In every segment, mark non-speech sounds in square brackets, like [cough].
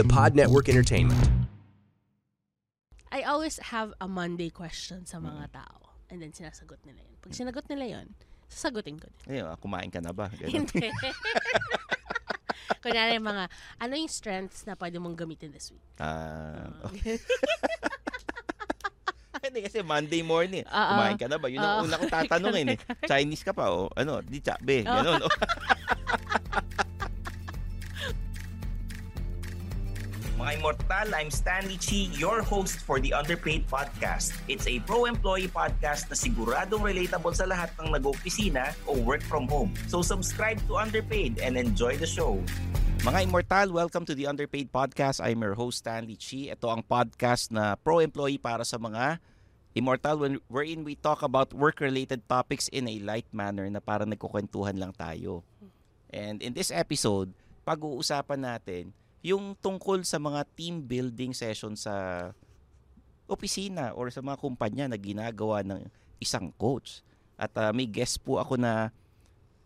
The Pod Network Entertainment. I always have a Monday question sa mga tao. And then sinasagot nila yun. Pag sinagot nila yun, sasagutin ko din. Ayun, ah, kumain ka na ba? Hindi. [laughs] Kunyari mga, ano yung strengths na pwede mong gamitin this week? Ah, [laughs] Hindi kasi Monday morning. Oo. Kumain ka na ba? Yun ang Oo. una kong tatanungin eh. [laughs] Chinese ka pa o ano, di chabe. Ganun. oh. Mga Immortal, I'm Stanley Chi, your host for the Underpaid Podcast. It's a pro-employee podcast na siguradong relatable sa lahat ng nag-opisina o work from home. So subscribe to Underpaid and enjoy the show. Mga Immortal, welcome to the Underpaid Podcast. I'm your host Stanley Chi. Ito ang podcast na pro-employee para sa mga Immortal when, wherein we talk about work-related topics in a light manner na parang nagkukwentuhan lang tayo. And in this episode, pag-uusapan natin yung tungkol sa mga team building session sa opisina or sa mga kumpanya na ginagawa ng isang coach. At uh, may guest po ako na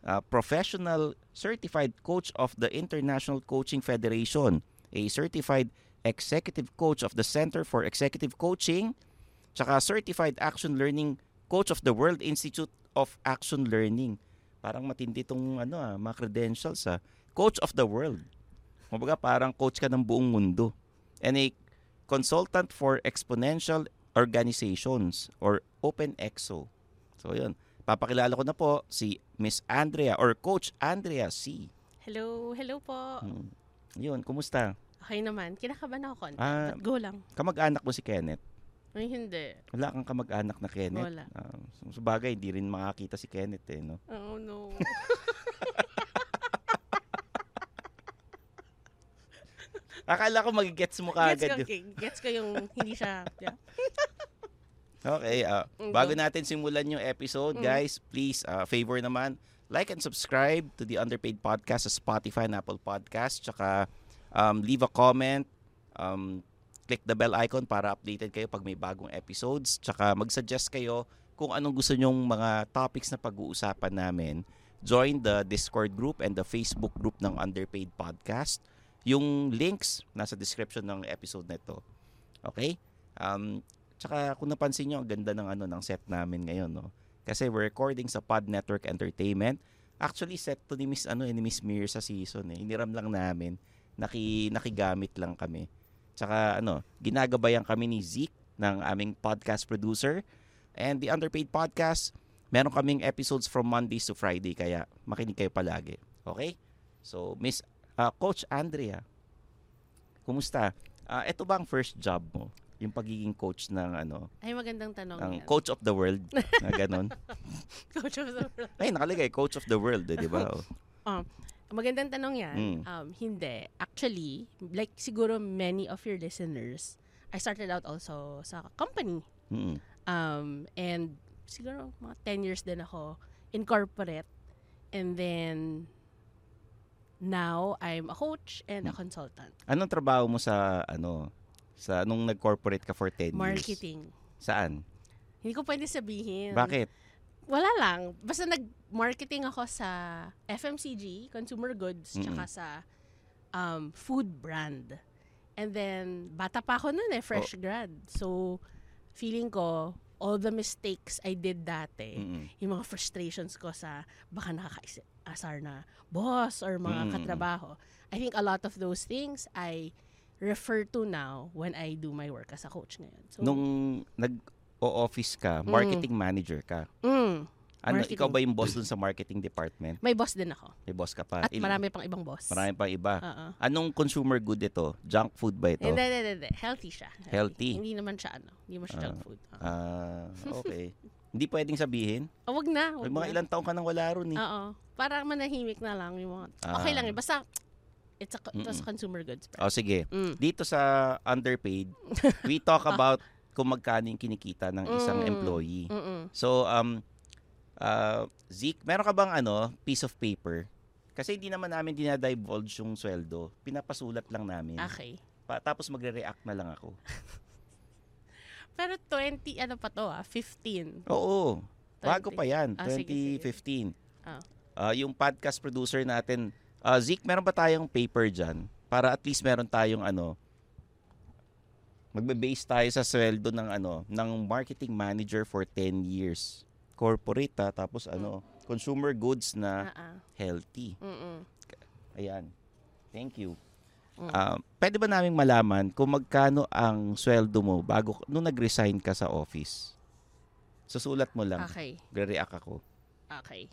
uh, professional certified coach of the International Coaching Federation, a certified executive coach of the Center for Executive Coaching, tsaka certified action learning coach of the World Institute of Action Learning. Parang matindi tong ano ah, mga credentials ah. Coach of the world. Kumbaga parang coach ka ng buong mundo. And a consultant for exponential organizations or Open EXO. So yun. Papakilala ko na po si Miss Andrea or Coach Andrea C. Hello, hello po. Hmm. Yun, kumusta? Okay naman. Kinakabahan ako konti. Ah. But go lang. Kamag-anak mo si Kenneth? Ay, hindi. Wala kang kamag-anak na Kenneth? Wala. Ah, so, bagay, hindi rin makakita si Kenneth eh, no? Oh, no. [laughs] Akala ko magigets mo gets kaagad. ko, yun. okay. [laughs] Gets ko yung hindi siya. Yeah. [laughs] Okay, Mm, bago go. natin simulan yung episode, Mm. guys, please, ah, favor naman, like and subscribe to the Underpaid Podcast sa Spotify and Apple Podcast. Tsaka, um, leave a comment, um, click the bell icon para updated kayo pag may bagong episodes. Tsaka, mag-suggest kayo kung anong gusto nyong mga topics na pag-uusapan namin. Join the Discord group and the Facebook group ng Underpaid Podcast. Yung links nasa description ng episode na ito. Okay? Um, tsaka kung napansin nyo, ang ganda ng ano ng set namin ngayon, no? Kasi we're recording sa Pod Network Entertainment. Actually, set to ni Miss, ano, eh, ni Miss Mir sa season. Eh. Hiniram lang namin. Naki, nakigamit lang kami. Tsaka, ano, ginagabayan kami ni Zeke ng aming podcast producer. And the Underpaid Podcast, meron kaming episodes from Mondays to Friday. Kaya makinig kayo palagi. Okay? So, Miss ah, Coach Andrea, kumusta? Ah, ito ba ang first job mo? Yung pagiging coach ng ano, Ay, magandang tanong ang yan. coach of the world na ganun. [laughs] Coach of the world. Ay, nakalagay coach of the world, eh, di ba? [laughs] Oh. Um, magandang tanong yan. Mm. Um, hindi. Actually, like siguro many of your listeners, I started out also sa company. Mm. Um, and siguro mga 10 years din ako in corporate. And then, now, I'm a coach and a consultant. Anong trabaho mo sa ano sa nung nag-corporate ka for 10 years? Marketing. Saan? Hindi ko pwede sabihin. Bakit? Wala lang. Basta nag-marketing ako sa FMCG, consumer goods, Mm-mm. tsaka sa um, food brand. And then, bata pa ako nun eh, fresh Oh. grad. So, feeling ko, all the mistakes I did dati, Mm-mm. yung mga frustrations ko sa baka nakakaasar na boss or mga Mm. katrabaho. I think a lot of those things I refer to now when I do my work as a coach ngayon. So, Nung nag-o-office ka, marketing manager ka. mm, Ano, Marketing. ikaw ba yung boss dun sa marketing department? may boss din ako. May boss ka pa. At Il- marami pang ibang boss. Marami pang iba. Oo. Anong consumer good ito? Junk food ba ito? Hindi, hindi, hindi. Healthy siya. Healthy. Hindi naman siya, ano, hindi mo siya junk food. Oo. Ah, okay. [laughs] Hindi pwedeng sabihin. Oh, wag na. May Wag mga na. ilang taon ka nang wala ron eh. Oo. Para manahimik na lang yung mga... Okay Ah. lang yun. Basta, it's a, it was consumer goods. O sige, Mm. dito sa underpaid, [laughs] we talk about kung magkano yung kinikita ng isang Mm. employee. Mm-mm. So, um, uh, Zeke, meron ka bang ano, piece of paper? Kasi hindi naman namin dinadivulge yung sweldo. Pinapasulat lang namin. Okay. Pa- tapos magre-react na lang ako. [laughs] Pero 20, ano pa to ah? 15. Oo. Bago 20. pa yan. Ah, sige, sige. 2015. Ah. Ah, yung podcast producer natin, uh, Zeke, meron ba tayong paper dyan? Para at least meron tayong ano, magbe-base tayo sa sweldo ng ano, ng marketing manager for 10 years. Corporate ha, tapos ano, consumer goods na Ah, ah. healthy. Mm-mm. Ayan. Thank you. Mm. Ah, pwede ba naming malaman kung magkano ang sweldo mo bago nung nag-resign ka sa office? Susulat mo lang. Okay. Gre-react ako. Okay.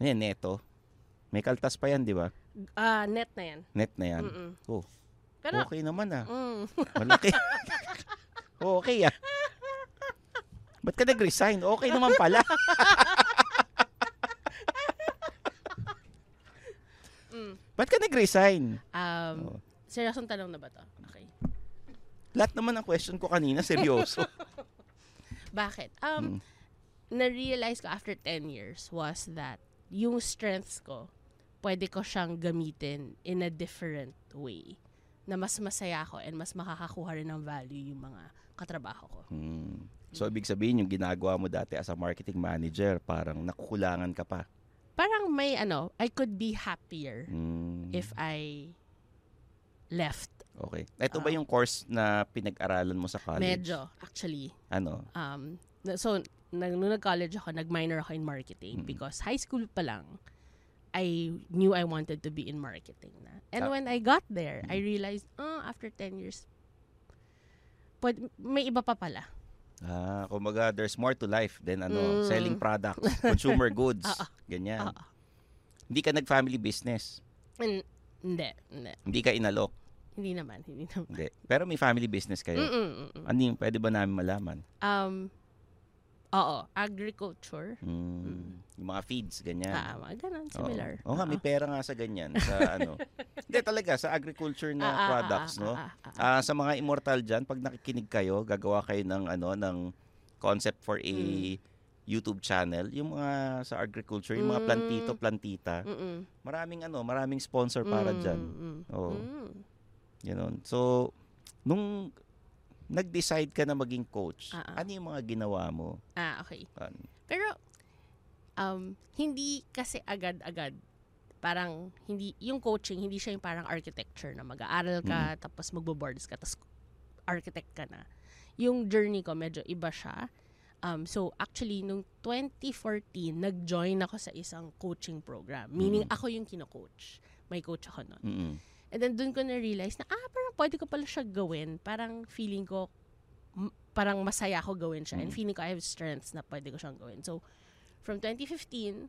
Ayan, neto. May kaltas pa yan, di ba? Ah, net na yan. Net na yan. Mm-mm. Oh, Pero, okay naman ah. mm, Malaki. [laughs] okay ah. Ba't ka nag-resign? Okay naman pala. [laughs] mm. Ba't ka nag-resign? Um, Oh. seryosong tanong na ba to? Okay. Lahat naman ng question ko kanina, seryoso. [laughs] Bakit? Um, na-realize ko after 10 years was that yung strengths ko, pwede ko siyang gamitin in a different way na mas masaya ako and mas makakakuha rin ng value yung mga katrabaho ko. Hmm. So, ibig sabihin, yung ginagawa mo dati as a marketing manager, parang nakukulangan ka pa. Parang may ano, I could be happier Hmm. if I left. Okay. Ito ba Ah. yung course na pinag-aralan mo sa college? Medyo, actually. Ano? Um, so, nung nag-college ako, nag-minor ako in marketing Mm. because high school pa lang, I knew I wanted to be in marketing na. And Sa- when I got there, Mm. I realized, oh, after 10 years, pwede, may iba pa pala. Ah, kumbaga, there's more to life than ano, Mm. selling products, [laughs] consumer goods, Oo. ganyan. Oo. Hindi ka nag-family business. And, hindi, hindi. Hindi ka inalok. Hindi naman, hindi naman. Hindi. Pero may family business kayo. Mm-mm. Ano yung pwede ba namin malaman? Um, oo, agriculture. Hmm, Yung mga feeds, ganyan. Ah, mga ganun, similar. Oo, Oo nga, may pera nga sa ganyan. Sa [laughs] ano. Hindi talaga, sa agriculture na Ah, ah, products, ah, no? ah, ah, ah. Ah, sa mga immortal dyan, pag nakikinig kayo, gagawa kayo ng ano ng concept for a Mm. YouTube channel, yung mga sa agriculture, yung mga Mm. plantito, plantita. Mm-mm. Maraming ano, maraming sponsor para Mm, diyan. mm, Oo. mm. Ganon. So, nung nag-decide ka na maging coach, ah. ano yung mga ginawa mo? Ah, okay. Ano? Pero, um, hindi kasi agad-agad, parang, hindi, yung coaching, hindi siya yung parang architecture na mag-aaral ka, tapos magbo-boards ka, tapos architect ka na. Yung journey ko, medyo iba siya. Um, so, actually, nung 2014, nag-join ako sa isang coaching program. Meaning, Mm. ako yung kino-coach. May coach ako nun. Mm-mm. And then, dun ko na-realize na, ah, parang pwede ko pala siya gawin. Parang feeling ko, m- parang masaya ako gawin siya. And Mm. feeling ko I have strengths na pwede ko siyang gawin. So, from 2015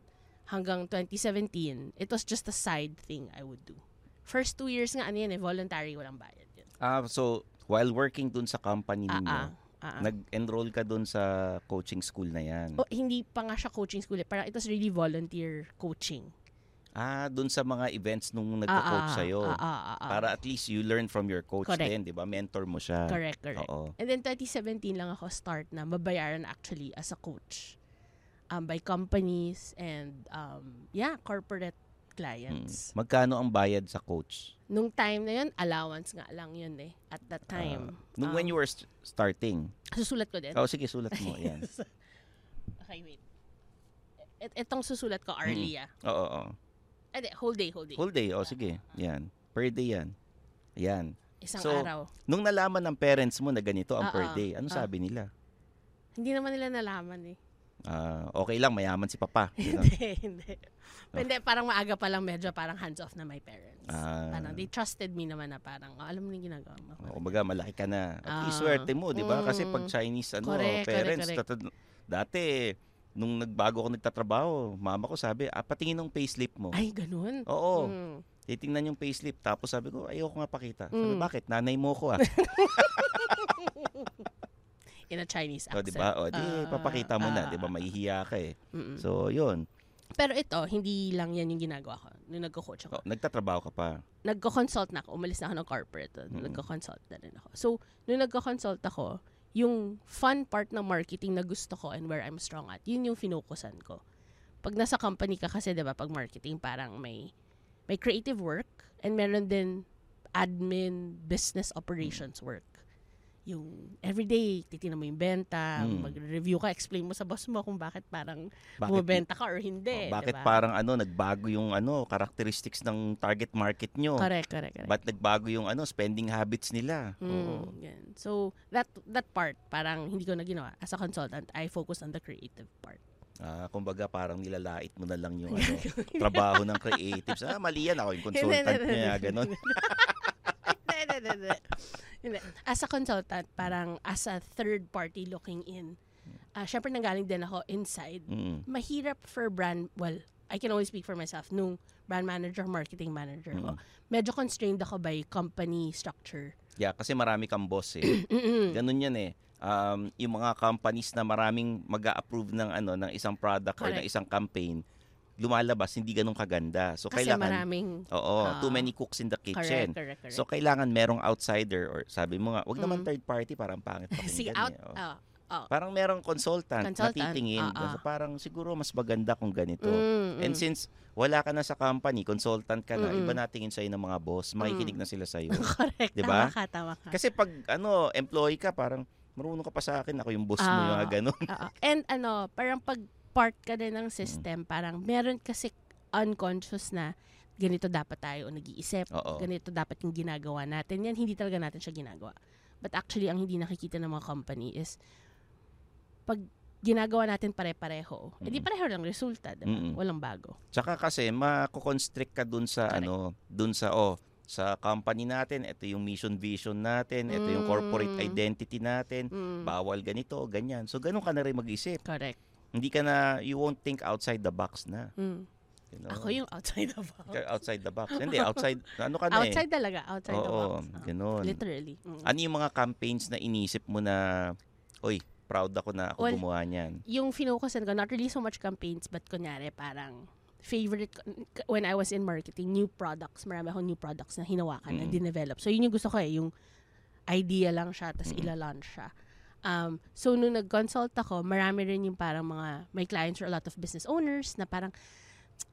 hanggang 2017, it was just a side thing I would do. First two years nga, ano yan eh, voluntary, walang bayad yun. Ah, so while working dun sa company Ah, ninyo, ah, ah, ah. nag-enroll ka dun sa coaching school na yan. Oh, hindi pa nga siya coaching school eh. Parang it was really volunteer coaching. Ah, dun sa mga events nung Ah, nagko-coach ah, sa'yo. ah, ah, ah, ah. Para at least you learn from your coach Correct. din, di ba? Mentor mo siya. Correct, correct. Oo. And then 2017 lang ako start na mabayaran actually as a coach. um, by companies and um, yeah, corporate Mm. clients. Magkano ang bayad sa coach? Nung time na yun, allowance nga lang yun eh. At that time. Ah, nung when Um, you were st- starting. Susulat ko din. Oh, sige, sulat mo. [laughs] Yan. okay, wait. Et- itong susulat ko, Arlie ah. Oo, oo. Ede, whole day, whole day. Whole day. Oh, sige. Yan. Per day yan. Yan. Isang So, araw. Nung nalaman ng parents mo na ganito ang Oo, per day, ano oo. sabi nila? Hindi naman nila nalaman eh. Ah, okay lang, mayaman si papa. [laughs] Hindi, hindi. Hindi, parang maaga pa lang medyo parang hands off na my parents. Ah. Parang they trusted me naman na parang, oh, alam mo yung ginagawa mo. O, Kumbaga, malaki ka na. At Ah. swerte mo, di ba? Kasi Mm. pag Chinese ano, Correct, parents, correct, tatad- dati, nung nagbago ako nagtatrabaho, mama ko sabi, ah, patingin ng payslip mo. Ay, ganun. Oo. Mm. Titingnan yung payslip. Tapos sabi ko, ayoko nga pakita. Sabi, Mm. bakit? Nanay mo ko ah. [laughs] In a Chinese o, accent. di ba? O, di, Ah, papakita mo na. ah, Di ba? Mahihiya ka eh. mm-mm. So, yun. Pero ito, hindi lang yan yung ginagawa ko. Nung nagko-coach ako. O, nagtatrabaho ka pa. Nagko-consult na ako. Umalis na ako ng corporate. Mm. Nagko-consult na rin ako. So, nung nagko-consult ako, yung fun part ng marketing na gusto ko and where I'm strong at, yun yung finokusan ko. Pag nasa company ka kasi, di ba, pag marketing, parang may, may creative work and meron din admin, business operations work. Yung everyday, titignan mo yung benta, Mm. mag-review ka, explain mo sa boss mo kung bakit parang Bakit, bumibenta ka or hindi. o, bakit diba? parang ano, nagbago yung ano, characteristics ng target market nyo? Correct, correct, correct. Ba't nagbago yung ano, spending habits nila? Oo. Mm, yan. So, that that part, parang hindi ko na ginawa. As a consultant, I focus on the creative part. Ah, kumbaga parang nilalait mo na lang yung [laughs] ano, trabaho ng creatives. Ah, mali yan ako yung consultant niya, ganun. [laughs] Hindi, hindi, hindi, hindi. Hindi. [laughs] As a consultant, parang as a third party looking in, uh, syempre nanggaling din ako inside. Mm. Mahirap for brand, well, I can only speak for myself. Nung brand manager, marketing manager ko, medyo constrained ako by company structure. Yeah, kasi marami kang boss eh. [clears throat] Ganun yan eh. Um, yung mga companies na maraming mag approve ng ano ng isang product or ng Correct. isang campaign, lumalabas hindi ganun kaganda. So Kasi kailangan maraming, Oo, Ah. too many cooks in the kitchen. correct, correct, correct. So kailangan merong outsider or sabi mo nga, wag naman Mm. third party parang pangit [laughs] pakinggan out, eh. oh. ah, ah. Parang merong consultant, Consultant, na titingin. ah. So, parang siguro mas maganda kung ganito. Mm, And mm. since wala ka na sa company, consultant ka na, Mm-mm. iba natingin sa'yo ng mga boss, makikinig na sila sa'yo. [laughs] Correct. Diba? Tama ka, tama ka. Kasi pag ano, employee ka, parang marunong ka pa sa akin, ako yung boss mo, yung ganun. Oo. And ano, parang pag part ka din ng system, parang meron kasi unconscious na ganito dapat tayo nag-iisip. Oo. Ganito dapat yung ginagawa natin. Yan, hindi talaga natin siya ginagawa. But actually, ang hindi nakikita ng mga company is pag ginagawa natin pare-pareho, edi pareho lang resulta, diba? Mm-mm. Walang bago. Tsaka kasi, mako-constrict ka dun sa, Correct. ano, dun sa, oh, sa company natin, ito yung mission vision natin, ito yung corporate Mm. identity natin, Mm. bawal ganito, ganyan. So, ganun ka na rin mag-isip. Correct. Hindi ka na, you won't think outside the box na. Mm. You know? Ako yung outside the box. Outside the box. Hindi, outside, [laughs] ano ka na Outside eh. talaga. Outside the Oo, box. Oo. ganun. Literally. Mm. Ano yung mga campaigns na inisip mo na, oy, proud ako na ako Well, gumawa niyan. yung finokusan ko, not really so much campaigns, but kunyari parang favorite, when I was in marketing, new products, marami akong new products na hinawakan, na Mm. dinevelop. So, yun yung gusto ko eh, yung idea lang siya, tapos Mm. ila-launch siya. Um, so, nung nag-consult ako, marami rin yung parang mga, my clients are a lot of business owners na parang,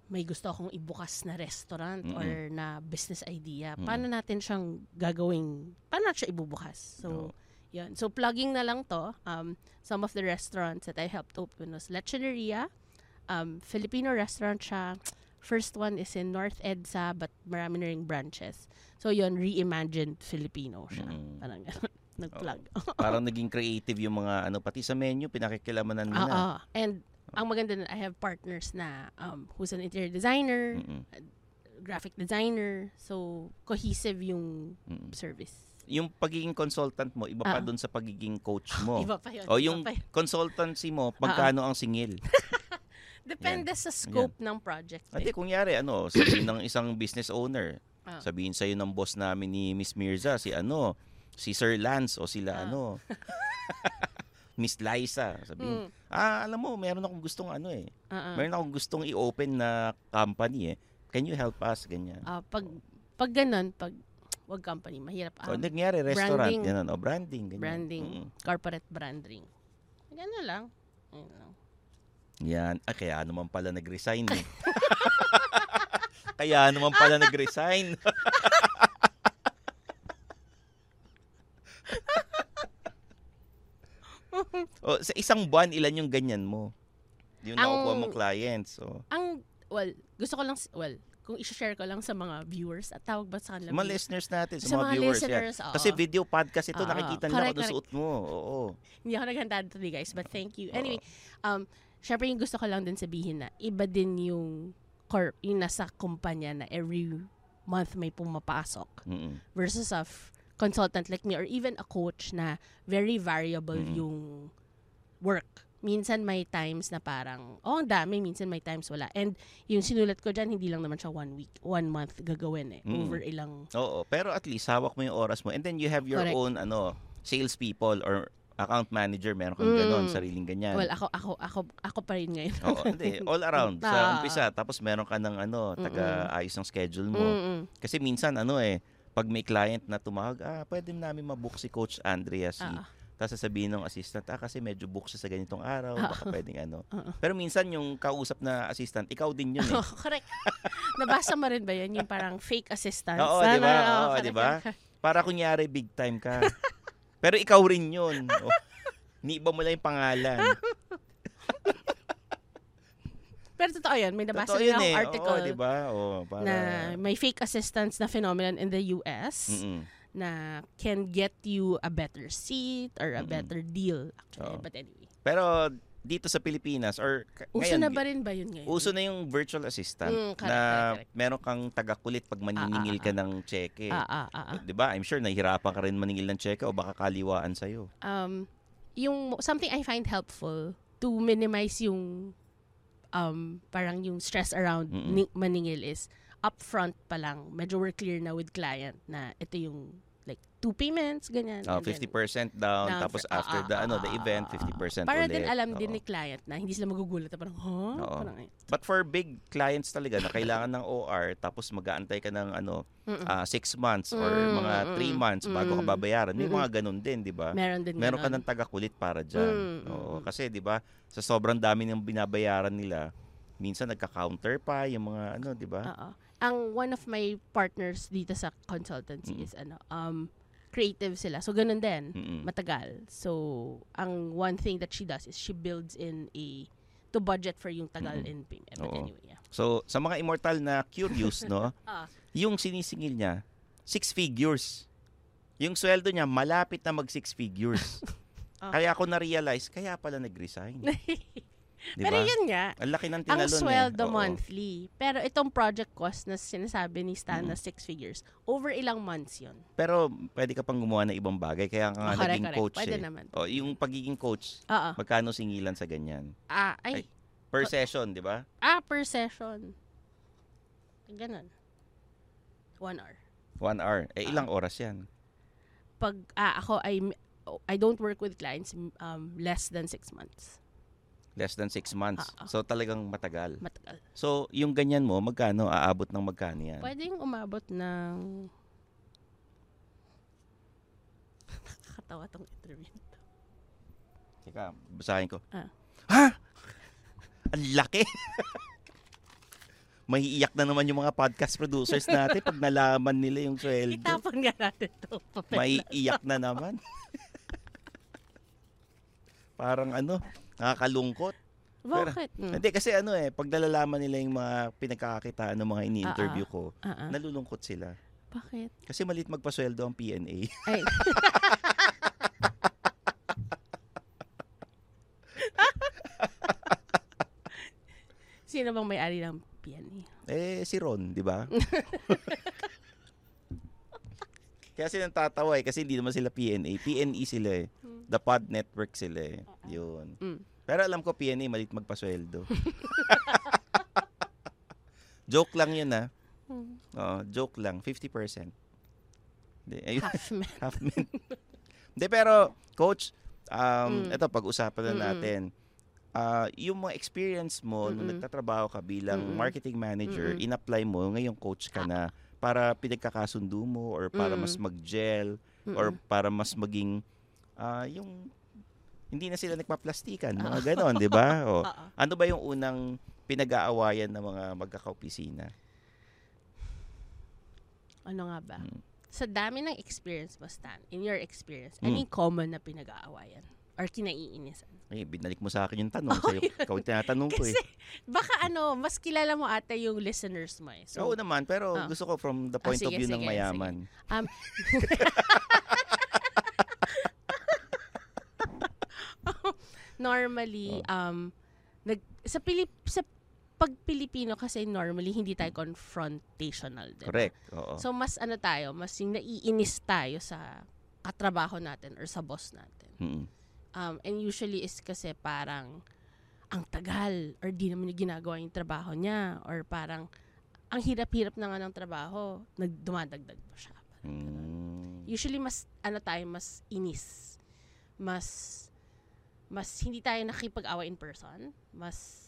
may gusto akong ibukas na restaurant Mm-mm. or na business idea. Mm. Paano natin siyang gagawing, paano natin siya ibubukas? So, Oo. yun. So, plugging na lang to. Um, some of the restaurants that I helped open was Lecheneria. Um, Filipino restaurant siya. First one is in North EDSA, but marami na ring branches. So, yun, reimagined Filipino siya. Mm. Parang ganun. [laughs] Nag-plug. Parang naging creative yung mga ano, pati sa menu, pinakikilamanan mo na. Oo. And, ang maganda na, I have partners na um, who's an interior designer, Mm-mm. graphic designer. So, cohesive yung Mm-mm. service. Yung pagiging consultant mo, iba pa Ah. dun sa pagiging coach [laughs] mo. Iba pa yun. O yung pa yun. consultancy mo, pagkano ang singil? [laughs] Depende sa scope ng project. Ate, eh. kunyari, ano, sabihin ng isang business owner, Ah. sabihin sa'yo ng boss namin ni Miss Mirza, si ano, si Sir Lance o sila Ah. ano, [laughs] Miss Liza. Sabihin, Mm. ah, alam mo, meron akong gustong ano eh. Ah, ah. Meron akong gustong i-open na company eh. Can you help us? Ganyan. Ah, pag pag ganun, pag wag company, mahirap. Um, nangyari, restaurant, branding. ganun. O branding, ganyan. branding, Mm. corporate branding. Ganun lang. Ayun lang. Yan. Ah, kaya naman pala nag-resign. eh. [laughs] kaya naman pala nag-resign. [laughs] [laughs] o, sa isang buwan, ilan yung ganyan mo? Yung Ang- nakukuha mong clients. So, Ang, well, gusto ko lang, well, kung i-share ko lang sa mga viewers at tawag ba sa kanila? mga listeners natin, sa, Sa mga, mga viewers. listeners, yan. oo. Kasi video podcast ito, Oo. nakikita nila kung suot mo. Oo. Hindi ako naghanda today, guys, but thank you. Anyway, um, syempre yung gusto ko lang din sabihin na iba din yung corp, yung nasa kumpanya na every month may pumapasok Mm-mm. versus of consultant like me or even a coach na very variable Mm. yung work. Minsan may times na parang, oh, ang dami. Minsan may times wala. And yung sinulat ko dyan, hindi lang naman siya one week, one month gagawin eh. Mm. Over ilang, Oo, pero at least hawak mo yung oras mo. And then you have your Correct. own ano, sales people or account manager, meron kang Mm. ganon, sariling ganyan. well, ako, ako, ako, ako pa rin ngayon. Oo, hindi, [laughs] all around sa Ah. umpisa. Tapos meron ka ng ano, taga-ayos ng schedule mo. Mm-mm. Kasi minsan ano eh, pag may client na tumawag, ah, pwede namin mabook si Coach Andrea si Ah. tapos sasabihin ng assistant, ah, kasi medyo book siya sa ganitong araw, Ah. baka pwedeng ano. [laughs] Ah. Pero minsan yung kausap na assistant, ikaw din yun eh. [laughs] Oh, correct. Nabasa mo rin ba yun? Yung parang fake assistance? Oo, di ba? oo, di ba? Para kunyari big time ka. Pero ikaw rin yun. [laughs] Oh. Niiba mo lang yung pangalan. Pero totoo yun. May nabasa Totoo yun eh. article Oo, di ba? Oh, para... na may fake assistance na phenomenon in the US Mm-mm. na can get you a better seat or a Mm-mm. better deal. Actually. Oo. But anyway. Pero dito sa Pilipinas or k- Uso ngayon, na ba rin ba yun ngayon? Uso na yung virtual assistant Mm, correct, na correct, correct. meron kang taga-kulit pag maniningil Ah, ah, ka ah. ng cheque. Ah, ah, ah, ah. 'Di ba? I'm sure nahihirapan ka rin maningil ng cheque o baka kaliwaan sa Um, yung something I find helpful to minimize yung um, parang yung stress around Mm-mm. ni- maningil is upfront pa lang, medyo we're clear na with client na ito yung two payments, ganyan. Oh, and then- 50% down down tapos for- ah, after ah, the ah, ano, the ah, event ah, 50% Para ulit. din alam din Oo. ni client na hindi sila magugulat parang, huh? Oo. Parang, eh. But for big clients talaga na kailangan ng OR tapos mag-aantay ka ng ano Mm-mm. ah, six months or Mm, mga three mm, months bago ka mm. babayaran. May Mm-mm. mga ganun din, 'di ba? meron din Meron ka ganon. ng taga-kulit para diyan. Mm, Oo, mm, kasi 'di ba, sa sobrang dami ng binabayaran nila, minsan nagka-counter pa yung mga ano, 'di ba? Oo. Ang one of my partners dito sa consultancy Mm. is ano, um, creative sila. So, ganun din. Mm-mm. Matagal. So, ang one thing that she does is she builds in a to budget for yung tagal Mm-mm. in payment. But Oo. anyway, yeah. So, sa mga immortal na curious, no, [laughs] Ah. yung sinisingil niya, six figures. Yung sweldo niya, malapit na mag six figures. [laughs] Ah. Kaya ako na-realize, kaya pala nag-resign. [laughs] Di Pero yun nga, Ang laki ng ang tinalon sweldo eh. Oo. monthly. Pero itong project cost na sinasabi ni Stan Mm. na six figures, over ilang months yun. Pero pwede ka pang gumawa ng ibang bagay. Kaya ka nga correct, naging correct. coach Pwede eh. naman. O, yung pagiging coach, Oo. magkano singilan sa ganyan? Ah, ay, Ay. Per session, di ba? ah, per session. Ganon. One hour. One hour. Eh, Ah. ilang oras yan? pag ah, ako I I don't work with clients um less than six months. Less than six months. Ah, ah. So, talagang matagal. Matagal. So, yung ganyan mo, magkano? Aabot ng magkano yan? Pwedeng umabot ng Nakakatawa tong interview. Teka, basahin ko. Ah. Ha? Ang laki! [laughs] Mahiiyak na naman yung mga podcast producers natin pag nalaman nila yung sweldo. Itapon nga natin to. papel. Maiiyak na naman. [laughs] Parang ano, nakakalungkot. Bakit? Mm. Hindi kasi ano eh, pag nalalaman nila yung mga pinagkakakitaan ng mga ini-interview ko, Ah, ah. nalulungkot sila. Bakit? Kasi malit magpasweldo ang PNA. Ay. [laughs] Sino bang may-ari ng PNE? eh, si Ron, di ba? [laughs] Kaya sila tatawa eh, kasi hindi naman sila PNA. PNE sila eh. The Pod Network sila eh. Yun. Mm. Pero alam ko PNA, malit magpasweldo. [laughs] joke lang yun ah. Hmm. Oo, joke lang. 50%. Hindi, ayun. Half man. [laughs] half min. Hindi, pero, coach, um, Mm. ito, pag-usapan na Mm-mm. natin. Ah, yung mga experience mo nung Mm-mm. nagtatrabaho ka bilang Mm-mm. marketing manager, Mm-mm. in-apply mo, ngayong coach ka na para pinagkakasundo mo or para Mm. mas mag-gel Mm-mm. or para mas maging ah, yung hindi na sila nagpaplastikan, mga ganon, di ba? [laughs] O, Oo. ano ba yung unang pinag-aawayan ng mga magkakaopisina? Ano nga ba? Mm. Sa dami ng experience mo, Stan, in your experience, Mm. ano yung common na pinag-aawayan? Or kinaiinisan? Eh, binalik mo sa akin yung tanong. Sa'yo, ikaw yung tinatanong ko eh. Kasi, baka ano, mas kilala mo ata yung listeners mo eh. Oo naman, pero Ah. gusto ko from the point of sige, view ng sige, mayaman. Um, [laughs] normally, Oh. um, nag, sa Pilip, sa pag Pilipino kasi normally hindi tayo confrontational. diba? Correct. Oo. So mas ano tayo, mas yung naiinis tayo sa katrabaho natin or sa boss natin. Mm-mm. Um, and usually is kasi parang ang tagal or di naman niya ginagawa yung trabaho niya or parang ang hirap-hirap na nga ng trabaho, nagdumadagdag pa siya. Mm. Usually mas ano tayo, mas inis. Mas mas hindi tayo nakikipag-away in person. Mas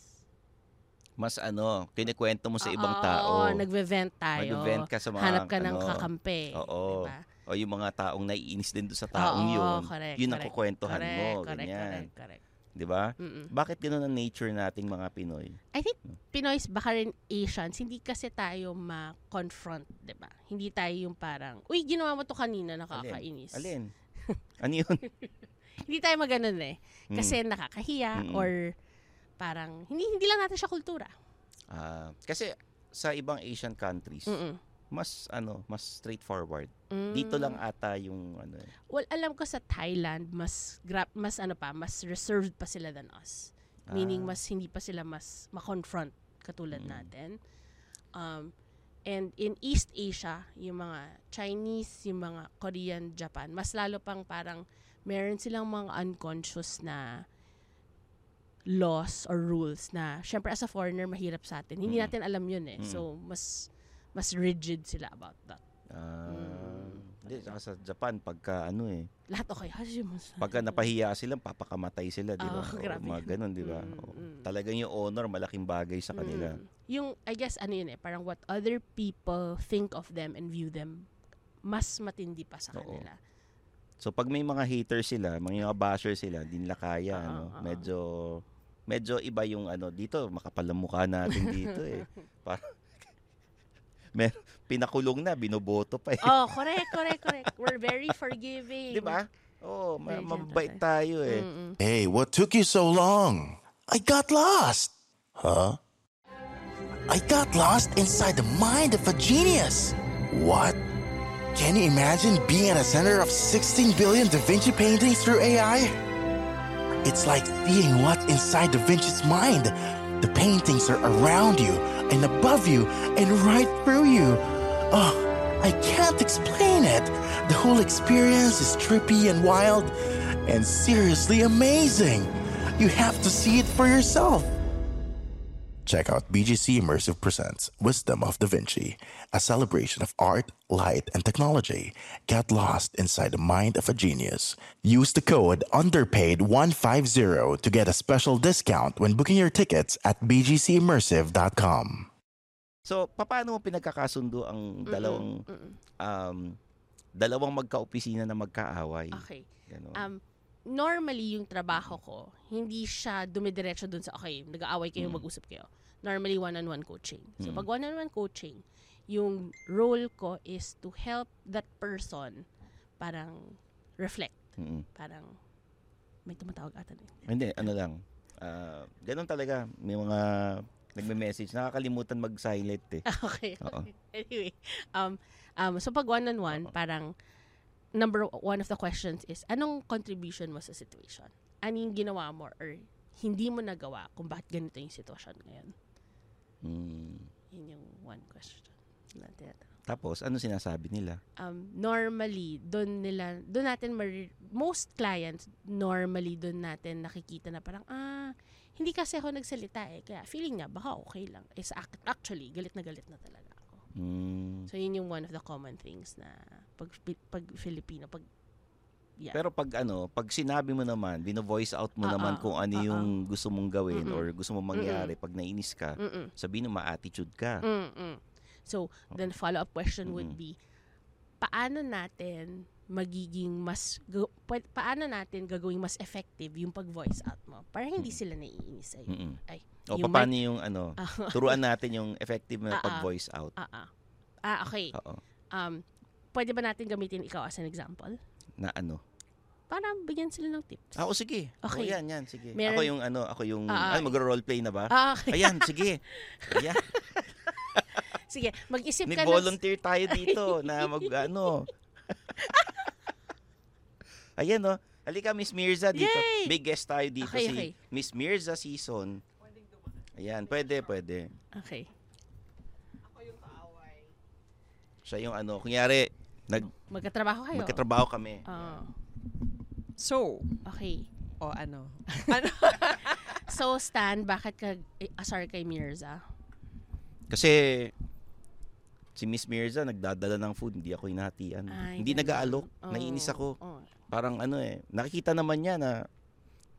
Mas ano, kinikwento mo sa ibang Oo, tao. Oo, nagve-vent tayo. Mag-vent ka sa mga, Hanap ka ng ano, kakampi. Oo. Diba? O yung mga taong naiinis din doon sa taong Oo, yun. correct, yun ang correct. kukwentuhan correct, mo. Correct, ganyan. correct, correct. Di ba? Mm-mm. Bakit ganun ang nature nating mga Pinoy? I think Pinoys, baka rin Asians, hindi kasi tayo ma-confront, di ba? Hindi tayo yung parang, uy, ginawa mo to kanina, nakakainis. Alin? [laughs] Ano yun? Hindi tayo maganon eh. Mm. Kasi nakakahiya Mm-mm. or parang, hindi hindi lang natin siya kultura. Ah, kasi sa ibang Asian countries, Mm-mm. Mas ano, mas straightforward. Mm. Dito lang ata yung ano. eh. Well, alam ko sa Thailand, mas, gra- mas ano pa, mas reserved pa sila than us. Meaning, Ah. mas hindi pa sila mas ma-confront katulad Mm. natin. Um, and in East Asia, yung mga Chinese, yung mga Korean, Japan, mas lalo pang parang meron silang mga unconscious na laws or rules na syempre as a foreigner mahirap sa atin. Hindi Mm. natin alam yun eh. Mm. So mas mas rigid sila about that. Ah, Mm. Hindi, saka sa Japan, pagka ano eh, Lahat okay. Hashimoto. pagka napahiya sila, papakamatay sila, di ba? Oo, grabe. mga ganun, di ba? Mm, Oo. mm. Talagang yung honor, malaking bagay sa kanila. Mm. Yung, I guess, ano yun eh, parang what other people think of them and view them, mas matindi pa sa Oo. kanila. So pag may mga haters sila, mga basher sila, di nila kaya, Oo, ano, medyo medyo iba yung ano dito, makapal ang mukha natin dito eh. [laughs] Para Mer pinakulong na, binoboto pa eh. oh, [laughs] correct, correct, correct. We're very forgiving. Di ba? Oo, ma- mabait tayo eh. Mm-mm. Hey, what took you so long? I got lost. Huh? I got lost inside the mind of a genius. What? Can you imagine being at the center of 16 billion Da Vinci paintings through AI? It's like seeing what's inside Da Vinci's mind. The paintings are around you and above you and right through you. Oh, I can't explain it. The whole experience is trippy and wild and seriously amazing. You have to see it for yourself. Check out BGC Immersive Presents Wisdom of Da Vinci, a celebration of art, light, and technology. Get lost inside the mind of a genius. Use the code UNDERPAID150 to get a special discount when booking your tickets at bgcimmersive.com. So, paano mo pinagkakasundo ang dalawang Mm-mm. um dalawang magka-opisina na magkaaway? Okay. Ganon. Um, normally, yung trabaho ko, hindi siya dumidiretso dun sa, okay, nag-aaway kayo, Mm. mag-usap kayo. Normally, one-on-one coaching. So, Mm. pag one-on-one coaching, yung role ko is to help that person parang reflect. Mm-mm. Parang, may tumatawag ata din. Hindi, ano lang. Ah, ganun talaga. May mga nagme-message. Nakakalimutan mag-silent eh. [laughs] okay. Oo. anyway, um, um, so pag one-on-one, parang number one of the questions is, anong contribution mo sa situation? Ano yung ginawa mo or hindi mo nagawa kung bakit ganito yung sitwasyon ngayon? Mm. Yun yung one question na tinatanong. Tapos, ano sinasabi nila? Um, normally, doon nila, doon natin, mar- most clients, normally, doon natin nakikita na parang, ah, hindi kasi ako nagsalita eh. Kaya feeling niya, baka okay lang. Act- actually, galit na galit na talaga. Mm. So, yun yung one of the common things na pag, pag Filipino, pag, yeah. Pero pag ano, pag sinabi mo naman, bino-voice out mo Oo, naman kung ano oo. yung gusto mong gawin Mm-mm. or gusto mong mangyari pag nainis ka, Mm-mm. sabihin mo ma-attitude ka. Mm-mm. So, then follow-up question would Mm-mm. be, paano natin magiging mas, ga- pa- paano natin gagawing mas effective yung pag-voice out mo para hindi sila naiinis sa'yo. Mm-mm. Ay, O yung paano mic- yung ano, [laughs] Ah. turuan natin yung effective na Ah, ah. pag-voice out. Ah, ah. Ah, okay. Oo. Um, pwede ba natin gamitin ikaw as an example? Na ano. Para bigyan sila ng tips. Ako sige. Okay. O, yan, yan, sige. Meron- Ako yung ano, ako yung, ah. ay, magro-roleplay na ba? Ah, okay. Ayan, sige. [laughs] Ayan. [laughs] Sige, mag-isip ka ng... Nag-volunteer tayo dito na mag, ano. Ayan, no. Halika, Miss Mirza dito. Yay! Big guest tayo dito. Okay, si okay. Miss Mirza Season. Ayan, pwede, pwede. Okay. Siya yung ano, kunyari, nag, Magkatrabaho kayo? magkatrabaho kami. Ah, So, okay. o ano? [laughs] ano? So, Stan, bakit ka eh, asar kay Mirza? Kasi, si Miss Mirza nagdadala ng food, hindi ako hinahatian. Ay, hindi ganun. nag-aalok. Oh, Naiinis ako. oh. Parang ano eh, nakikita naman niya na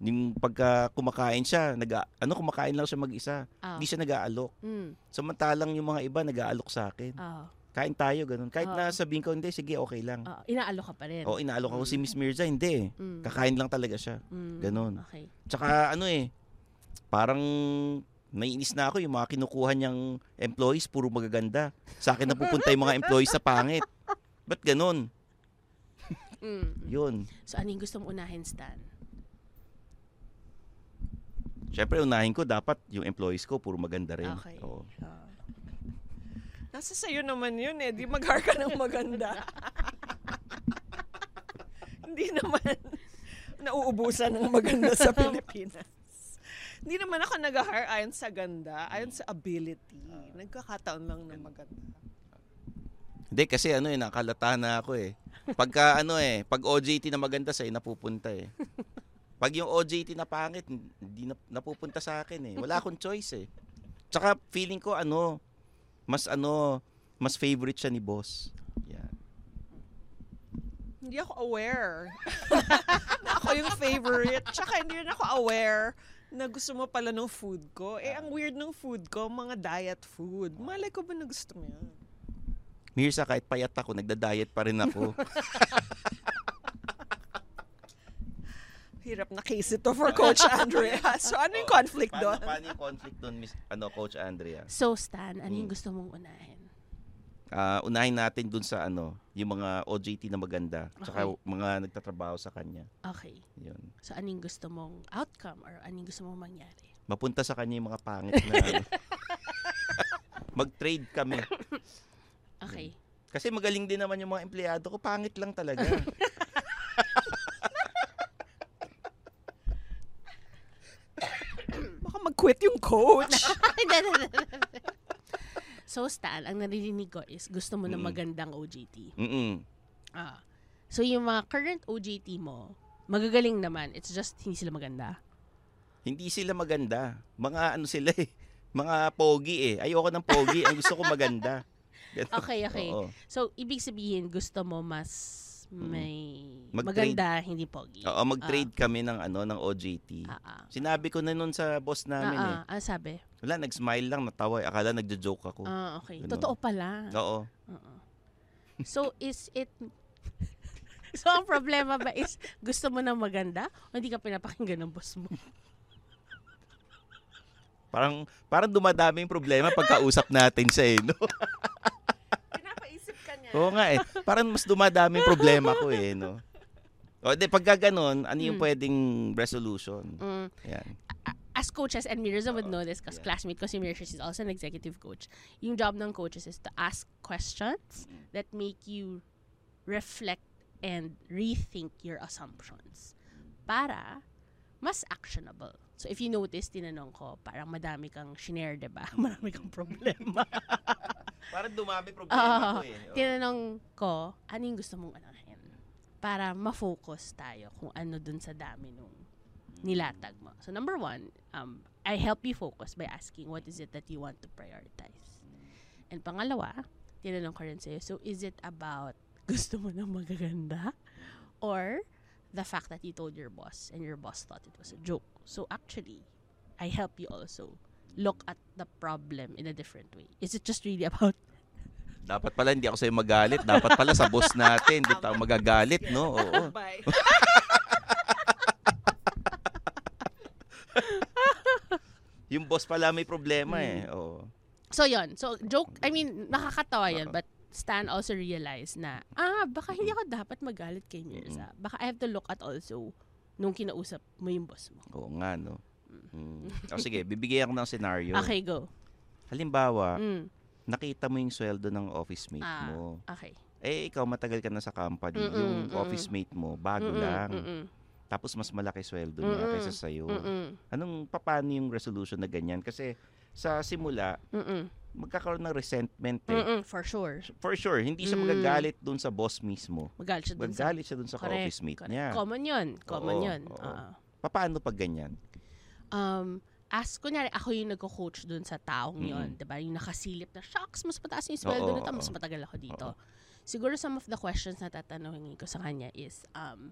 yung pagka kumakain siya, nag ano kumakain lang siya mag-isa. Ah. Hindi siya nag-aalok. Mm. Samantalang yung mga iba nag-aalok sa akin. Ah. Kain tayo ganun. Kahit Ah. na sabihin ko hindi, sige, okay lang. Ah, inaalok ka pa rin. O inaalok ako si Miss Mirza, hindi. Mm. Kakain lang talaga siya. Mm, Ganun. Okay. Tsaka ano eh, parang naiinis na ako yung mga kinukuha niyang employees, puro magaganda. Sa akin na pupunta yung mga employees sa pangit. Ba't ganun? Mm. Yun. So, ano yung gusto mo unahin, Stan? Siyempre, unahin ko, dapat yung employees ko, puro maganda rin. Okay. Oo. Ah. [laughs] Nasa sayo naman yun eh. Di mag ka ng maganda. [laughs] Hindi naman [laughs] nauubusan ng maganda sa Pilipinas. Hindi naman ako nag-hire ayon sa ganda, ayon sa ability. Nagkakataon lang ng maganda. Hindi, kasi ano eh, nakalata na ako eh. Pagka ano eh, pag OJT na maganda sa'yo, napupunta eh. Pag yung OJT na pangit, hindi na, napupunta sa akin eh. Wala [laughs] akong choice eh. Tsaka feeling ko ano, mas ano, mas favorite siya ni boss. Yan. Hindi ako aware [laughs] na ako yung favorite. Tsaka hindi rin ako aware na gusto mo pala ng food ko. Eh, ang weird ng food ko, mga diet food. Malay ko ba na gusto mo yan? Mirsa, kahit payat ako, nagda-diet pa rin ako. [laughs] Hirap na case ito for Coach [laughs] Andrea. So, ano yung conflict paano, doon? paano yung conflict doon, Miss, ano, Coach Andrea? So, Stan, ano yung Mm. gusto mong unahin? Ah, unahin natin dun sa ano, yung mga OJT na maganda, tsaka Okay. mga nagtatrabaho sa kanya. Okay. Yun. So, ano yung gusto mong outcome or ano yung gusto mong mangyari? mapunta sa kanya yung mga pangit na [laughs] ano. mag-trade kami. Okay. Kasi magaling din naman yung mga empleyado ko, pangit lang talaga. [laughs] Baka mag-quit yung coach. [laughs] so, Stan, ang naririnig ko is gusto mo na Mm. magandang OJT. Mm-mm. Ah. So, yung mga current OJT mo, magagaling naman. It's just hindi sila maganda. Hindi sila maganda. Mga ano sila eh. Mga pogi eh. Ayoko ng pogi. Ang gusto ko maganda. Ganun. [laughs] Okay, okay. Oo. So, ibig sabihin, gusto mo mas may Mag-trade. maganda, hindi pogi. Oo, mag-trade kami ng ano ng OJT. Ah, ah. Sinabi ko na nun sa boss namin eh. Ah, ah, ano sabi? Wala, nag-smile lang, natawa. eh. Akala nagjo-joke ako. Ah, okay. Ganun. Totoo pala. Oo. Oo. So, is it... [laughs] so, ang problema ba is gusto mo na maganda o hindi ka pinapakinggan ng boss mo? [laughs] Parang parang dumadami yung problema pagkausap natin siya eh, no? [laughs] Pinapaisip ka niya. Oo nga eh. Parang mas dumadami yung problema ko eh, no? O, di, pagka ganun, ano yung Mm. pwedeng resolution? Mm. Yan. As coaches, and Mirza would know this because Yeah. classmate ko si Mirza, she's also an executive coach. Yung job ng coaches is to ask questions that make you reflect and rethink your assumptions para mas actionable. So if you notice, tinanong ko, parang madami kang shinare, di ba? [laughs] Marami kang problema. [laughs] Parang dumami problema ko eh. Tinanong ko, ano yung gusto mong anahin? Para ma-focus tayo kung ano dun sa dami nung nilatag mo. So number one, um, I help you focus by asking what is it that you want to prioritize. And pangalawa, tinanong ko rin sa'yo, so is it about [laughs] gusto mo na magaganda? Or the fact that you told your boss and your boss thought it was a joke. So actually, I help you also look at the problem in a different way. Is it just really [laughs] about Dapat pala hindi ako sa'yo magalit. Dapat pala sa boss natin. Doon tayo magagalit, no? Oo. Bye. [laughs] Yung boss pala may problema eh. Mm. Oo. So, yon So, joke, I mean, nakakatawa yun, but Stan also realized na, ah, baka hindi ako dapat magalit kay Mirza. Baka I have to look at also nung kinausap mo yung boss mo. Oo nga, no? Mm. O sige, bibigyan ako ng scenario. Okay, go. Halimbawa, Mm. Nakita mo yung sweldo ng office mate Ah, mo. okay. Eh, ikaw matagal ka na sa company. Mm-mm, yung mm-mm. office mate mo, bago Mm-mm, lang. mm-mm. Tapos mas malaki sweldo niya Mm-mm, kaysa sa'yo. Mm-mm. Anong, paano yung resolution na ganyan? Kasi sa simula, Mm-mm. magkakaroon ng resentment eh. Mm-mm, for sure. For sure, hindi siya Mm. magagalit dun sa boss mismo. Magalit siya dun sa... Magagalit siya dun sa Correct, office mate correct. niya. Common yun. Common Oo, yun. oo. Oo. Paano pag ganyan? um, as kunyari, ako yung nagko-coach dun sa taong yon, Mm-mm. 'di ba? Yung nakasilip na, shucks, mas mataas yung sweldo Oo, nito, mas matagal ako dito. Oo. Siguro some of the questions na tatanungin ko sa kanya is, um,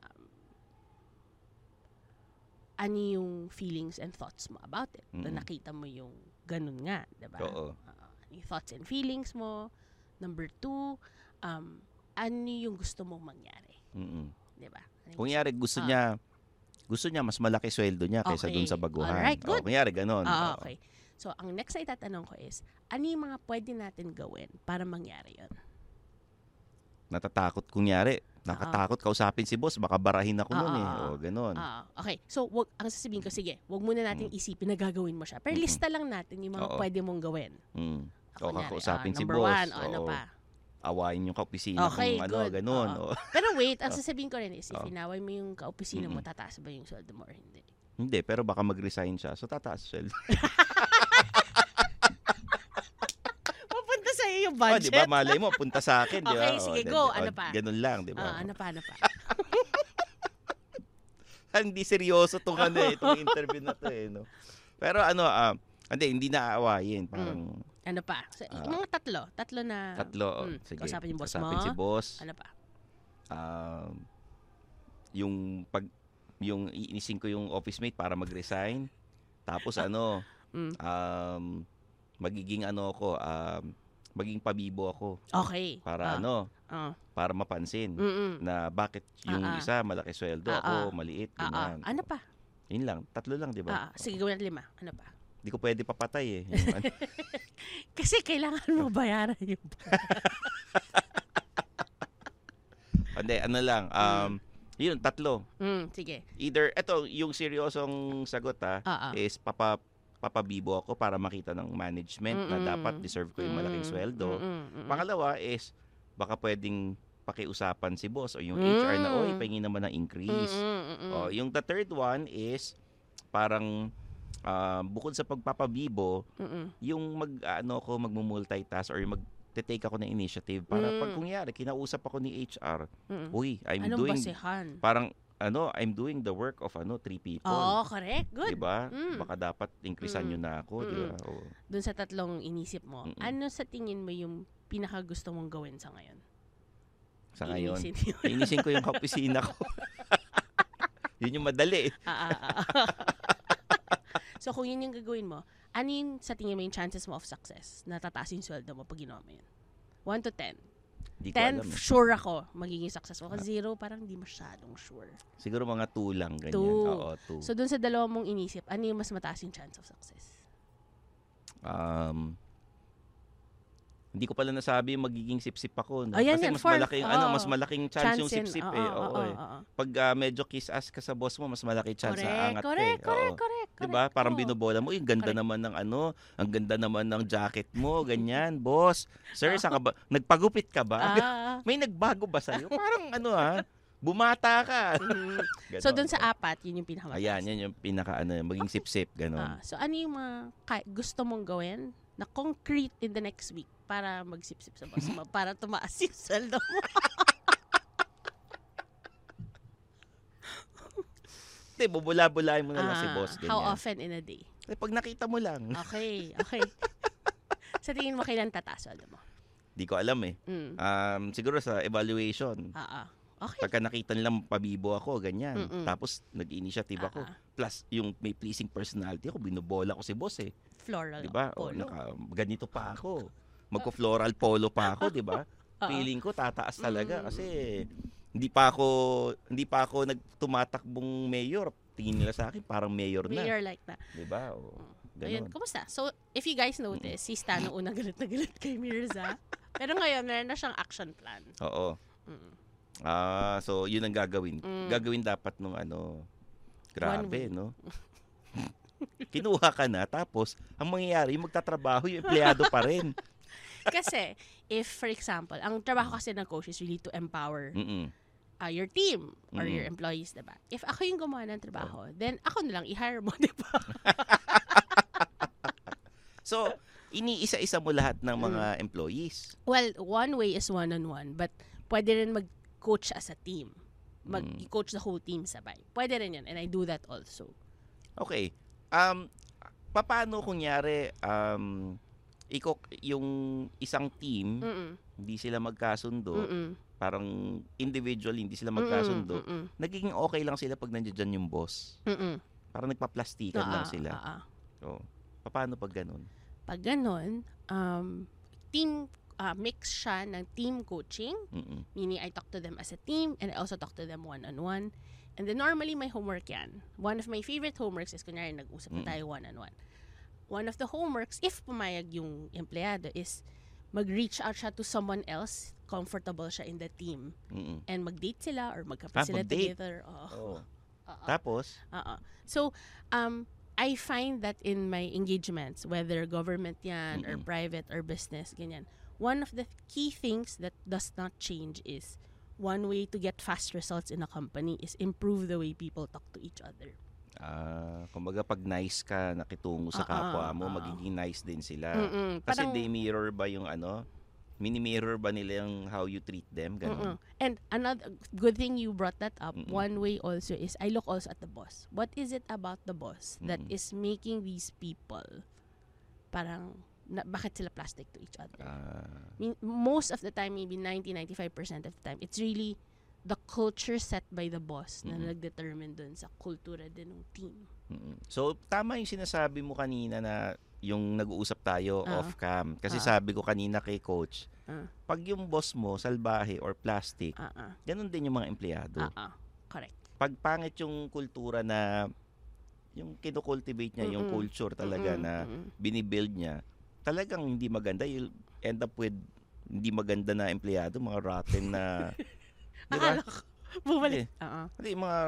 um, ano yung feelings and thoughts mo about it? Na Mm-mm. nakita mo yung ganun nga, 'di ba? Oo. Oo. yung thoughts and feelings mo. Number two, um, ano yung gusto mong mangyari? Mm-mm. 'Di ba? Ano yung Kunyari, gusto Ah. niya, gusto niya mas malaki sweldo niya kaysa dun sa Okay. baguhan. Alright, O, good. kunyari, ganon. Ah, Oo. okay. So, ang next na itatanong ko is, ano yung mga pwede natin gawin para mangyari yon? Natatakot, kunyari, nakatakot kausapin si boss, baka barahin ako nun eh. Ah, O, ganon. Ah, okay. So, wag, ang sasabihin ko, sige, wag muna natin isipin na gagawin mo siya. Pero lista lang natin yung mga Oo. pwede mong gawin. Mm. O, Kunyari, kakausapin ah, si number boss. one, o ano pa. Awayin yung kaopisina Okay, kung ano, good. ganon. O. Oo. Pero wait, ang [laughs] sasabihin ko rin is, if inaway mo yung kaopisina mo, tataas ba yung sweldo mo or hindi? Hindi, pero baka mag-resign siya. So, tataas sweldo. [laughs] Mapunta sa iyo yung budget. di ba? Malay mo, punta sa akin. di ba? Okay, sige, di- go. o, Ano pa? Ganun lang, di ba? Ah, ano pa, ano pa? [laughs] hindi seryoso tong ano eh, itong interview na to eh, no. Pero ano, ah, hindi hindi na aawayin, parang Ano pa? So, Ah. mga tatlo. Tatlo na... tatlo. oh, mm, sige. Kausapin yung boss Kausapin mo. si boss. Ano pa? Um, yung pag yung iinisin ko yung office mate para mag-resign. Tapos ano, [laughs] Mm. um, magiging ano ako, um, magiging pabibo ako Okay. para Ah, ano, ah. para mapansin Mm-mm. na bakit yung ah. isa malaki sweldo, Ah, ako maliit, ganyan. Ano pa? Yun lang, tatlo lang, di ba? ah. sige, gawin natin lima. Ano pa? Di ko pwede papatay eh. Yung ano, [laughs] Kasi kailangan mo bayaran yung... [laughs] Hindi, ano lang, um, yun, tatlo. Mm, sige. Either, eto, yung seryosong sagot ha, Ah, ah. is papa, papabibo ako para makita ng management na Mm-mm. dapat deserve ko yung malaking sweldo. mm, mm, mm. Pangalawa is, baka pwedeng pakiusapan si boss o yung Mm. HR na, oy, pahingin naman ng increase. Mm, mm, mm, O, yung the third one is, parang, ah, bukod sa pagpapabibo, mm, mm. yung mag, ano ko, magmumultitask or mag, take ako ng initiative para Mm. pag kunyari, kinausap ako ni HR, Mm. uy, I'm Anong doing basehan? parang ano, I'm doing the work of ano, three people. Oo, correct. Good. 'Di ba? Mm. Baka dapat increasean Mm. niyo na ako, 'di ba? Oo. Doon sa tatlong inisip mo, Mm-mm. ano sa tingin mo yung pinaka gusto mong gawin sa ngayon? Sa ngayon, Iinisin yun. inisin ko yung kaopisina ko. [laughs] yun yung madali. Ah, ah, ah. [laughs] so, kung yun yung gagawin mo, ano yung sa tingin mo yung chances mo of success na tataas yung sweldo mo pag ginawa mo yun? 1 to 10. Hindi ko 10, alam. eh. sure ako magiging successful. Kasi zero, parang hindi masyadong sure. Siguro mga two lang ganyan. Two. Oo, two. So, dun sa dalawa mong inisip, ano yung mas mataas yung chance of success? um hindi ko pala nasabi yung magiging sip-sip ako. No? Ayan Kasi yan, mas fourth. malaking, ano, Oo. mas malaking chance, yung yun. sip-sip Oo, eh. oo, Oo, oo, eh. oo. Pag ah, medyo kiss-ass ka sa boss mo, mas malaki chance Correct, na angat correct, eh. correct, correct, correct. 'Di ba? Parang binobola mo, "Uy, ang ganda Correct. naman ng ano, ang ganda naman ng jacket mo, [laughs] ganyan, boss. Sir, ka ba? Nagpagupit ka ba? [laughs] Ah, May nagbago ba sa'yo? Parang ano ha, bumata ka. [laughs] mhm. Ganon. so, dun sa apat, yun yung pinakamataas. Ayan, yan yung pinaka ano, maging sip-sip, ganon. Ah, so, ano yung mga ka- gusto mong gawin na concrete in the next week para magsip-sip sa boss mo, para tumaas yung sweldo mo? Hindi, bubula-bulahin mo na lang si Ah, boss, ganyan. How often in a day? Eh, pag nakita mo lang. Okay, okay. [laughs] sa tingin mo, kailan tataas sweldo mo? Di ko alam eh. Mm. Um, siguro sa evaluation. Ah, ah. Okay. Pagka nakita nilang pabibo ako, ganyan. Mm-mm. Tapos, nag-initiative ako. Ah, ah. Plus, yung may pleasing personality ako, binubola ko si boss eh. Floral. Di ba? O, polo. naka, ganito pa ako. [laughs] magko-floral polo pa ako, 'di ba? Oo. [laughs] Feeling ko tataas talaga Mm. kasi hindi pa ako hindi pa ako nagtumatakbong mayor. Tingin nila sa akin parang mayor na, Mayor like na. 'di ba? O, Ayun, ganun. kumusta? So, if you guys notice, si Stan noong unang galit na galit kay Mirza. [laughs] Pero ngayon, meron na siyang action plan. Oo. Mm. Ah, so 'yun ang gagawin. Mm. Gagawin dapat nung ano. Grabe, no? [laughs] Kinuha ka na tapos ang mangyayari magtatrabaho yung empleyado pa rin. [laughs] Kasi, if, for example, ang trabaho kasi ng coach is really to empower Mm. Uh, your team or Mm. your employees, diba? If ako yung gumawa ng trabaho, then ako na lang i-hire mo, [laughs] diba? [laughs] So, iniisa-isa mo lahat ng Mm. mga employees. Well, one way is one-on-one, but pwede rin mag-coach as a team. Mag-coach the whole team sabay. Pwede rin yun, and I do that also. Okay. Um paano kunyari um iko yung isang team Mm-mm. hindi sila magkasundo, Mm-mm. Parang individual hindi sila magkasundo. Mm-mm. Nagiging okay lang sila pag nandiyan yung boss. Mm-mm. Parang nagpaplastikan lang Ah, sila. ah, ah. So, paano pag ganun? Pag ganun, um, team, uh, mix siya ng team coaching, Mm-mm. meaning I talk to them as a team and I also talk to them one-on-one. And then normally may homework yan. One of my favorite homeworks is kunyari nag-usap na Mm. tayo one-on-one. One of the homeworks, if pumayag yung empleyado, is mag-reach out siya to someone else, comfortable siya in the team, Mm-mm. and mag-date sila or magkape Ah, sila mag-date? together. Oo. Oo. Oo. Tapos, Oo. So, um, I find that in my engagements, whether government yan or Mm-mm. private or business, ganyan, one of the key things that does not change is one way to get fast results in a company is improve the way people talk to each other. Ah, kumbaga pag nice ka nakitungo sa Ah, kapwa ah, mo, ah. magiging nice din sila. Mm-mm. Kasi Parang- they mirror ba yung ano? Mini-mirror ba nila yung how you treat them? Ganun. Mm-mm. And another good thing you brought that up. Mm-mm. One way also is I look also at the boss. What is it about the boss that Mm-mm. is making these people parang na, bakit sila plastic to each other? Ah, I mean, most of the time, maybe 90-95% of the time, it's really the culture set by the boss na Mm-mm. nag-determine dun sa kultura din ng team. So, tama yung sinasabi mo kanina na yung nag-uusap tayo Ah. off-cam. Kasi Ah. sabi ko kanina kay coach, Ah. pag yung boss mo, salbahe or plastic, ah, ganun din yung mga empleyado. ah. Correct. Pag pangit yung kultura na yung kinocultivate niya, yung Mm-mm. culture talaga Mm-mm, na mm-mm. binibuild niya, talagang hindi maganda. You'll end up with hindi maganda na empleyado, mga rotten na? [laughs] Akala ko, bumalik. Hindi. Oo. Hindi, mga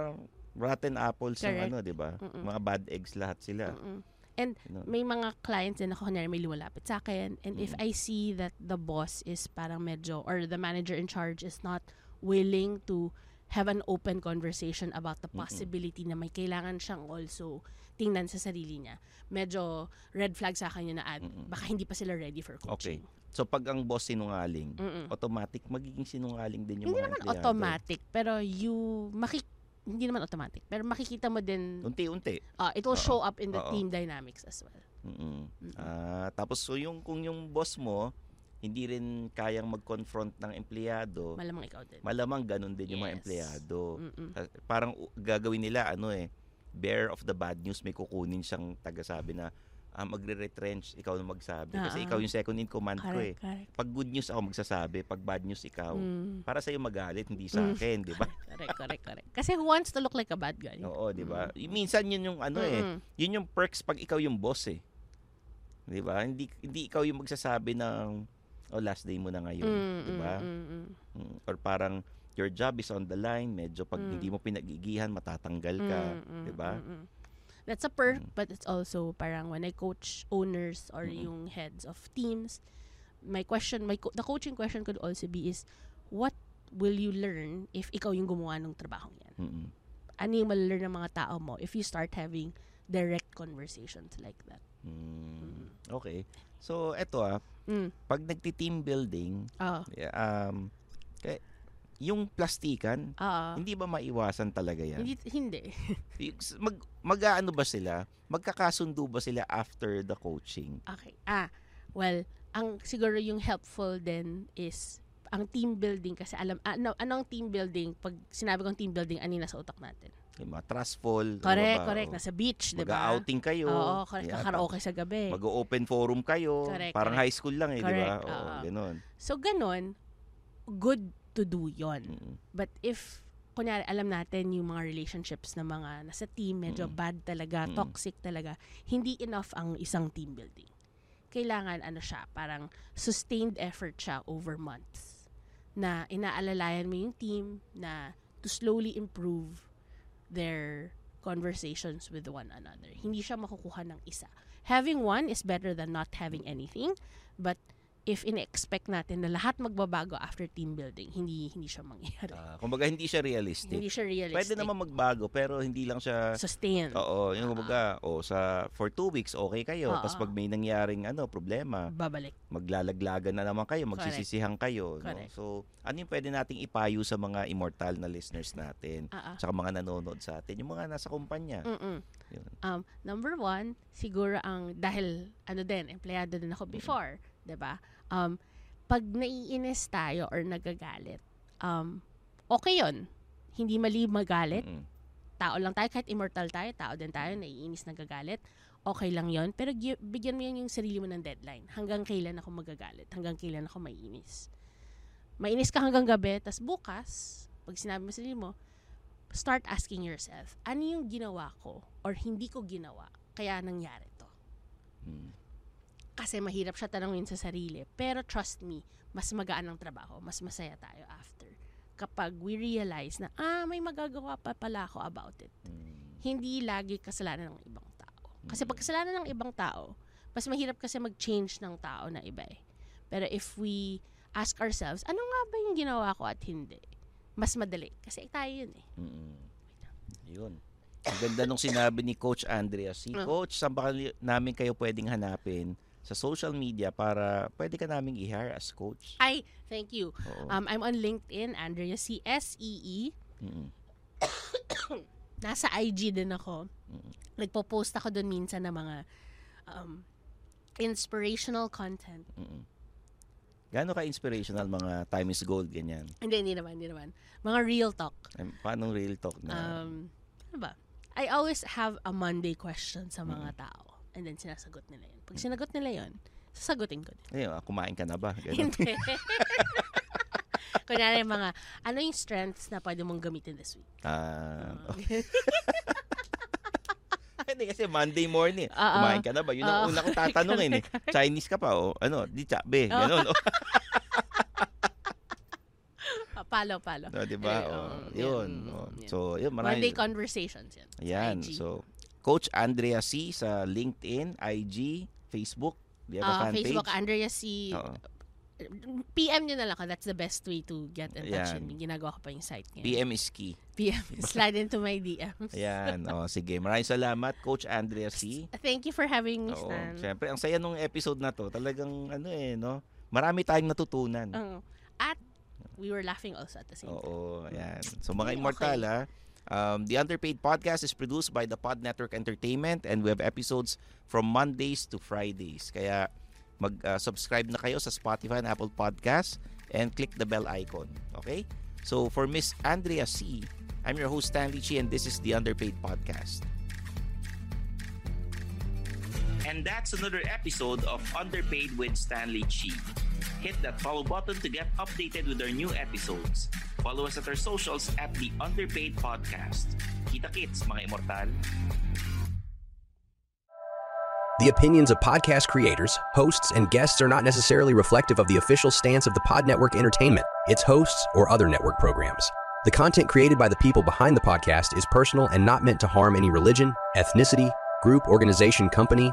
rotten apples yung Correct. ano, di ba? Mm-mm. Mga bad eggs lahat sila. Mm-mm. And Ganun. may mga clients din ako kunyari may lumalapit sa akin and if Mm. I see that the boss is parang medyo or the manager in charge is not willing to have an open conversation about the Mm-mm. possibility na may kailangan siyang also tingnan sa sarili niya. Medyo red flag sa akin yun na ad, Mm-mm. baka hindi pa sila ready for Okay. coaching. So, pag ang boss sinungaling, Mm-mm. automatic magiging sinungaling din yung Hindi mga naman empleyado. automatic, pero you makik hindi naman automatic, pero makikita mo din Unti-unti. uh, it will Oo. show up in the Oo. team dynamics as well. Mm-mm. Mm-mm. Ah, tapos so yung kung yung boss mo hindi rin kayang mag-confront ng empleyado, Malamang ikaw din. malamang ganun din yung mga Yes. empleyado. Mm-mm. Ta- Parang u- gagawin nila ano eh, bear of the bad news may kukunin siyang tagasabi na ah, magre-retrench, ikaw na magsabi. Kasi Ah, ikaw yung second in command ko eh. Correct, correct. Pag good news ako magsasabi, pag bad news ikaw. Mm. Para sa'yo magalit, hindi sa Mm. akin, di ba? [laughs] correct, correct, correct. Kasi who wants to look like a bad guy? Oo, di ba? Minsan yun yung ano eh, Mm-mm. yun yung perks pag ikaw yung boss eh. 'Di ba? Hindi hindi ikaw yung magsasabi ng oh last day mo na ngayon, Mm, 'di ba? mm, mm, mm. Mm, Or parang your job is on the line, medyo pag Mm. hindi mo pinagigihan matatanggal ka, Mm, mm, 'di ba? mm, mm. That's a perk, Mm. but it's also parang when I coach owners or Mm-mm. yung heads of teams, my question, my co- the coaching question could also be is, what will you learn if ikaw yung gumawa ng trabaho yan? Mm-mm. Ano yung malalearn ng mga tao mo if you start having direct conversations like that? Mm, Okay. So eto ah, Mm. pag nagti-team building, Oo. yeah, um kaya, yung plastikan, Oo. hindi ba maiwasan talaga yan? Hindi, hindi. [laughs] Mag, mag-ano ba sila? Magkakasundo ba sila after the coaching? Okay. Ah, well, ang siguro yung helpful din is ang team building kasi alam ano anong team building pag sinabi kong team building yung nasa utak natin Yung mga trustful. Correct, diba? correct. Nasa beach, di ba? Mag-outing kayo. Oo, correct. Yan. Karaoke sa gabi. Mag-open forum kayo. Correct, Parang correct. high school lang eh, di ba? Oo. ganun. So, ganun, good to do yon. Mm. But if, kunyari, alam natin yung mga relationships na mga nasa team, medyo Mm. bad talaga, Mm. toxic talaga, hindi enough ang isang team building. Kailangan, ano siya, parang sustained effort siya over months. Na inaalalayan mo yung team na to slowly improve their conversations with one another. Hindi siya makukuha ng isa. Having one is better than not having anything, but if in-expect natin na lahat magbabago after team building, hindi hindi siya mangyayari. Ah, kumbaga, hindi siya realistic. hindi siya realistic. Pwede naman magbago, pero hindi lang siya... sustain. Oo, yung kumbaga, o sa for two weeks okay kayo, Oo. tapos pag may nangyaring ano problema, Babalik. maglalaglagan na naman kayo, Correct. magsisisihan kayo, no? So, ano yung pwede nating ipayo sa mga immortal na listeners natin, Ah, ah. sa mga nanonood sa atin, yung mga nasa kumpanya. Mm-mm. Yun. Um, number one, siguro ang, dahil, ano din, empleyado din ako before, 'di ba Um, pag naiinis tayo or nagagalit, um, okay yon Hindi mali magalit. Mm-mm. Tao lang tayo, kahit immortal tayo, tao din tayo, naiinis, nagagalit. Okay lang yon Pero gi- bigyan mo yan yung sarili mo ng deadline. Hanggang kailan ako magagalit? Hanggang kailan ako maiinis? Mainis ka hanggang gabi, tas bukas, pag sinabi mo sa sarili mo, start asking yourself, ano yung ginawa ko or hindi ko ginawa kaya nangyari to? Mm. Kasi mahirap siya tanongin sa sarili. Pero trust me, mas magaan ang trabaho, mas masaya tayo after. Kapag we realize na, ah, may magagawa pa pala ako about it. Mm. Hindi lagi kasalanan ng ibang tao. Kasi pag kasalanan ng ibang tao, mas mahirap kasi mag-change ng tao na iba eh. Pero if we ask ourselves, ano nga ba yung ginawa ko at hindi? Mas madali. Kasi tayo yun eh. Mm-mm. Yun. Ang ganda nung sinabi ni Coach Andrea. Si Ah. Coach, saan ba namin kayo pwedeng hanapin sa social media para pwede ka naming i-hire as coach? Ay, thank you. Oo. Um, I'm on LinkedIn, Andrea C. S-E-E. Mm-mm. [coughs] Nasa IG din ako. Mm. Nagpo-post ako doon minsan ng mga um, inspirational content. Mm-mm. Gaano ka-inspirational mga time is gold, ganyan? Hindi, hindi naman, hindi naman. Mga real talk. Ay, Paano real talk na? Um, ano ba? I always have a Monday question sa mga tao. And then sinasagot nila yun. Pag sinagot nila yun, sasagutin ko din. Ayun, ah, kumain ka na ba? [laughs] Ganun. Hindi. Kunyari mga, ano yung strengths na pwede mong gamitin this week? Ah, Uh, [laughs] Hindi kasi Monday morning. Oo. Kumain ka na ba? Yun ang Oo. una kong tatanungin eh. [laughs] Chinese ka pa o ano, di chabe. Ganun. o. Ah, palo, palo. No, di ba? Anyway, O, oo, yun. yan, O, mm, yan. So, yun. Marami. Monday conversations yan. Ayan. IG. So, Coach Andrea C sa LinkedIn, IG, Facebook. Do you have a Ah, fan Facebook, page? Andrea C. Oo. PM nyo na lang ako. That's the best way to get in touch Ayan. with me. Ginagawa ko pa yung site ngayon. PM is key. PM. [laughs] Slide into my DMs. Ayan. [laughs] o, sige. Maraming salamat, Coach Andrea C. Thank you for having me, Oo. Stan. Siyempre, ang saya nung episode na to. Talagang, ano eh, no? Marami tayong natutunan. Oo. At we were laughing also at the same time. Oo, ayan. So mga Okay. immortal ha, um, the Underpaid Podcast is produced by the Pod Network Entertainment and we have episodes from Mondays to Fridays. Kaya mag-subscribe na kayo sa Spotify and Apple Podcasts and click the bell icon. Okay? So for Miss Andrea C., I'm your host Stanley Chi and this is the Underpaid Podcast. And that's another episode of Underpaid with Stanley Chi. Hit that follow button to get updated with our new episodes. Follow us at our socials at the Underpaid Podcast. Kita kits, mga immortal. The opinions of podcast creators, hosts, and guests are not necessarily reflective of the official stance of the Pod Network Entertainment, its hosts, or other network programs. The content created by the people behind the podcast is personal and not meant to harm any religion, ethnicity, group, organization, company,